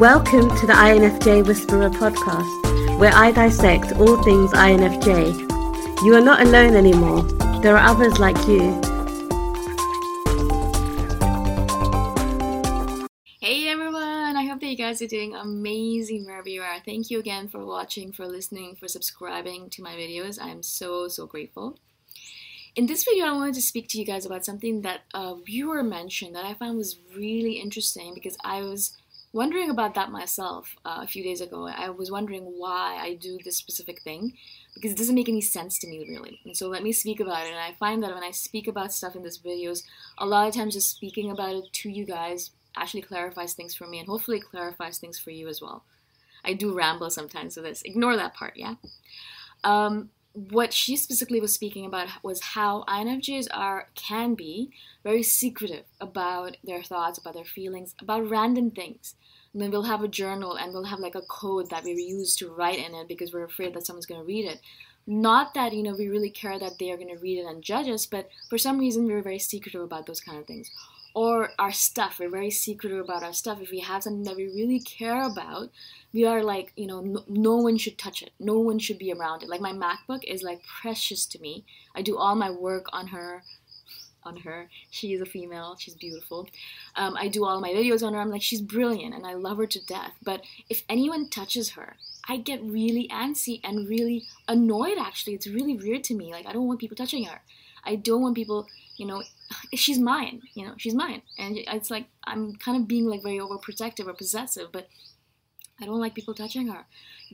Welcome to the INFJ Whisperer podcast, where I dissect all things INFJ. You are not alone anymore. There are others like you. Hey everyone, I hope that you guys are doing amazing wherever you are. Thank you again for watching, for listening, for subscribing to my videos. I am so, so grateful. In this video, I wanted to speak to you guys about something that a viewer mentioned that I found was really interesting because I was wondering about that myself uh, a few days ago. I was wondering why I do this specific thing because it doesn't make any sense to me really. And so let me speak about it. And I find that when I speak about stuff in these videos, a lot of times just speaking about it to you guys actually clarifies things for me and hopefully clarifies things for you as well. I do ramble sometimes, so this ignore that part, yeah. Um, what she specifically was speaking about was how INFJs are can be very secretive about their thoughts, about their feelings, about random things. And then we'll have a journal and we'll have like a code that we use to write in it because we're afraid that someone's going to read it. Not that you know we really care that they are going to read it and judge us, but for some reason we're very secretive about those kind of things. Or our stuff, we're very secretive about our stuff. If we have something that we really care about, we are like, you know, no, no one should touch it. No one should be around it. Like my MacBook is like precious to me. I do all my work on her on her. She is a female. She's beautiful. Um, I do all my videos on her. I'm like, she's brilliant and I love her to death. But if anyone touches her, I get really antsy and really annoyed actually. It's really weird to me. Like, I don't want people touching her. I don't want people, you know, she's mine, you know, she's mine. And it's like, I'm kind of being like very overprotective or possessive, but I don't like people touching her.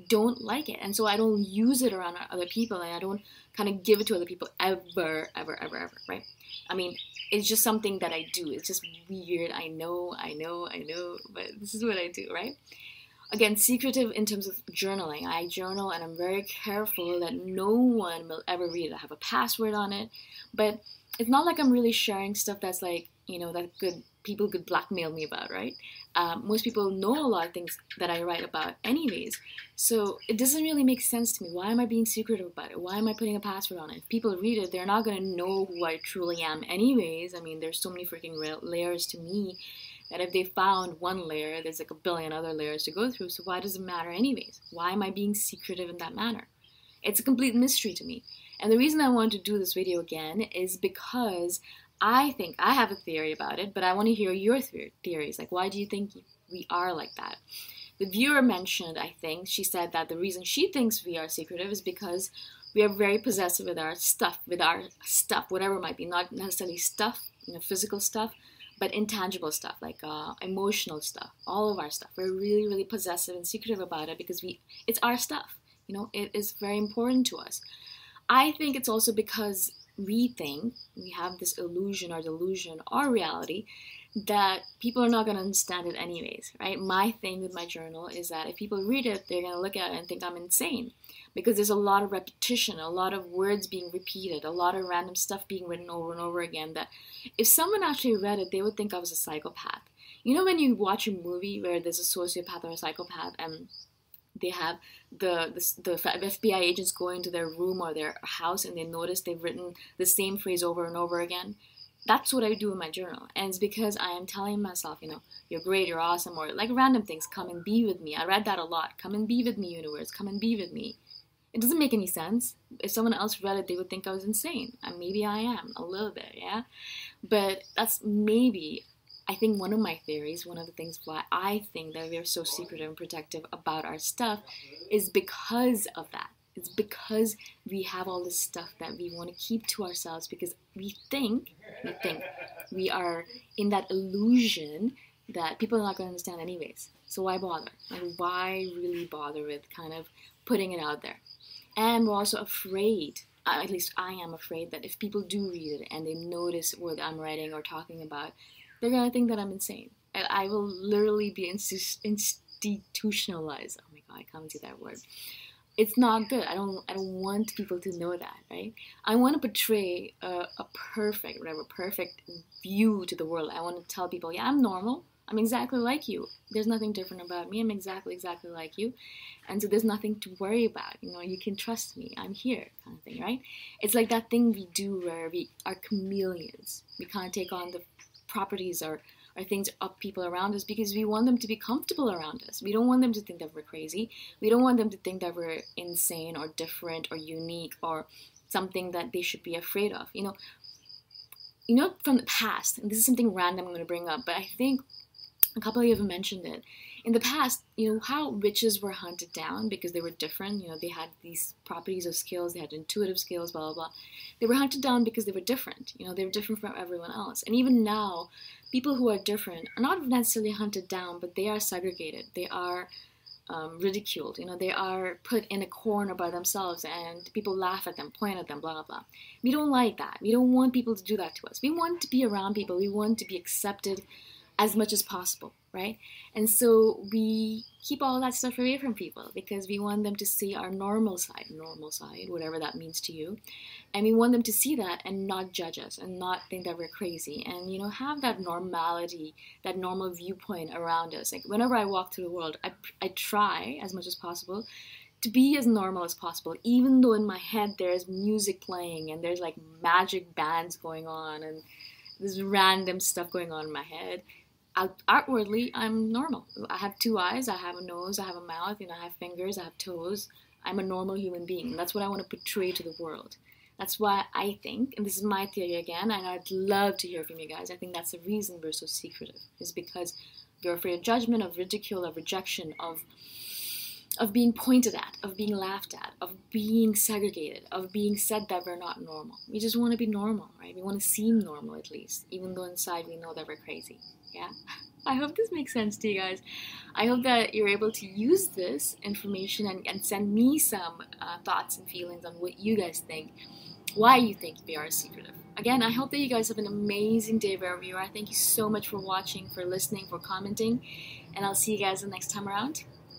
Don't like it. And so I don't use it around other people and I don't kind of give it to other people ever, ever, ever, ever, right? I mean, it's just something that I do. It's just weird. I know, I know, I know, but this is what I do, right? Again, secretive in terms of journaling. I journal and I'm very careful that no one will ever read it. I have a password on it, but it's not like I'm really sharing stuff that's like, you know, that could people could blackmail me about, right? Um, most people know a lot of things that I write about, anyways. So it doesn't really make sense to me. Why am I being secretive about it? Why am I putting a password on it? If people read it, they're not gonna know who I truly am, anyways. I mean, there's so many freaking layers to me that if they found one layer, there's like a billion other layers to go through. So why does it matter, anyways? Why am I being secretive in that manner? It's a complete mystery to me. And the reason I want to do this video again is because I think I have a theory about it, but I want to hear your theories. Like, why do you think we are like that? The viewer mentioned, I think, she said that the reason she thinks we are secretive is because we are very possessive with our stuff, with our stuff, whatever it might be, not necessarily stuff, you know, physical stuff, but intangible stuff, like uh, emotional stuff, all of our stuff. We're really, really possessive and secretive about it because we, it's our stuff. You know, it is very important to us. I think it's also because we think we have this illusion or delusion or reality that people are not going to understand it anyways, right? My thing with my journal is that if people read it, they're going to look at it and think I'm insane because there's a lot of repetition, a lot of words being repeated, a lot of random stuff being written over and over again. That if someone actually read it, they would think I was a psychopath. You know, when you watch a movie where there's a sociopath or a psychopath and they have the, the, the FBI agents go into their room or their house and they notice they've written the same phrase over and over again. that's what I do in my journal. And it's because I am telling myself, you know, you're great, you're awesome, or like random things, come and be with me. I read that a lot. Come and be with me, universe, come and be with me. It doesn't make any sense. If someone else read it, they would think I was insane. And maybe I am, a little bit, yeah? But that's maybe, I think, one of my theories, one of the things why I think that we're so secretive and protective about our stuff is because of that it's because we have all this stuff that we want to keep to ourselves because we think, we think we are in that illusion that people are not going to understand anyways. So why bother? Like why really bother with kind of putting it out there? And we're also afraid, at least I am afraid that if people do read it and they notice what I'm writing or talking about, they're to think that I'm insane. I will literally be institutionalized. Oh my god, I can't say that word it's not good. I don't I don't want people to know that, right? I want to portray a, a, perfect, whatever, perfect view to the world. I want to tell people, yeah, I'm normal. I'm exactly like you. There's nothing different about me. I'm exactly exactly like you, and so there's nothing to worry about. You know, you can trust me. I'm here, kind of thing, right? It's like that thing we do where we are chameleons. We can't take on the properties or or things of people around us because we want them to be comfortable around us. We don't want them to think that we're crazy. We don't want them to think that we're insane or different or unique or something that they should be afraid of. You know, you know from the past, and this is something random I'm going to bring up, but I think a couple of you have mentioned it. In the past, you know, how witches were hunted down because they were different. You know, they had these properties of skills, they had intuitive skills, blah, blah, blah. They were hunted down because they were different. You know, they were different from everyone else. And even now, people who are different are not necessarily hunted down, but they are segregated. They are um, ridiculed. You know, they are put in a corner by themselves, and people laugh at them, point at them, blah blah blah. We don't like that. We don't want people to do that to us. We want to be around people. We want to be accepted as much as possible, right? And so we keep all that stuff away from people because we want them to see our normal side, normal side, whatever that means to you. And we want them to see that and not judge us and not think that we're crazy and, you know, have that normality, that normal viewpoint around us. Like whenever I walk through the world, I, I try as much as possible to be as normal as possible, even though in my head there's music playing and there's like magic bands going on and this random stuff going on in my head out, outwardly, I'm normal. I have two eyes, I have a nose, I have a mouth, you know, I have fingers, I have toes. I'm a normal human being. That's what I want to portray to the world. That's why I think, and this is my theory again, and I'd love to hear from you guys. I think that's the reason we're so secretive, is because we're afraid of judgment, of ridicule, of rejection, of of being pointed at, of being laughed at, of being segregated, of being said that we're not normal. We just want to be normal, right? We want to seem normal at least, even though inside we know that we're crazy. Yeah. I hope this makes sense to you guys. I hope that you're able to use this information and, and send me some uh, thoughts and feelings on what you guys think, why you think we are secretive. Again, I hope that you guys have an amazing day wherever you are. Thank you so much for watching, for listening, for commenting, and I'll see you guys the next time around.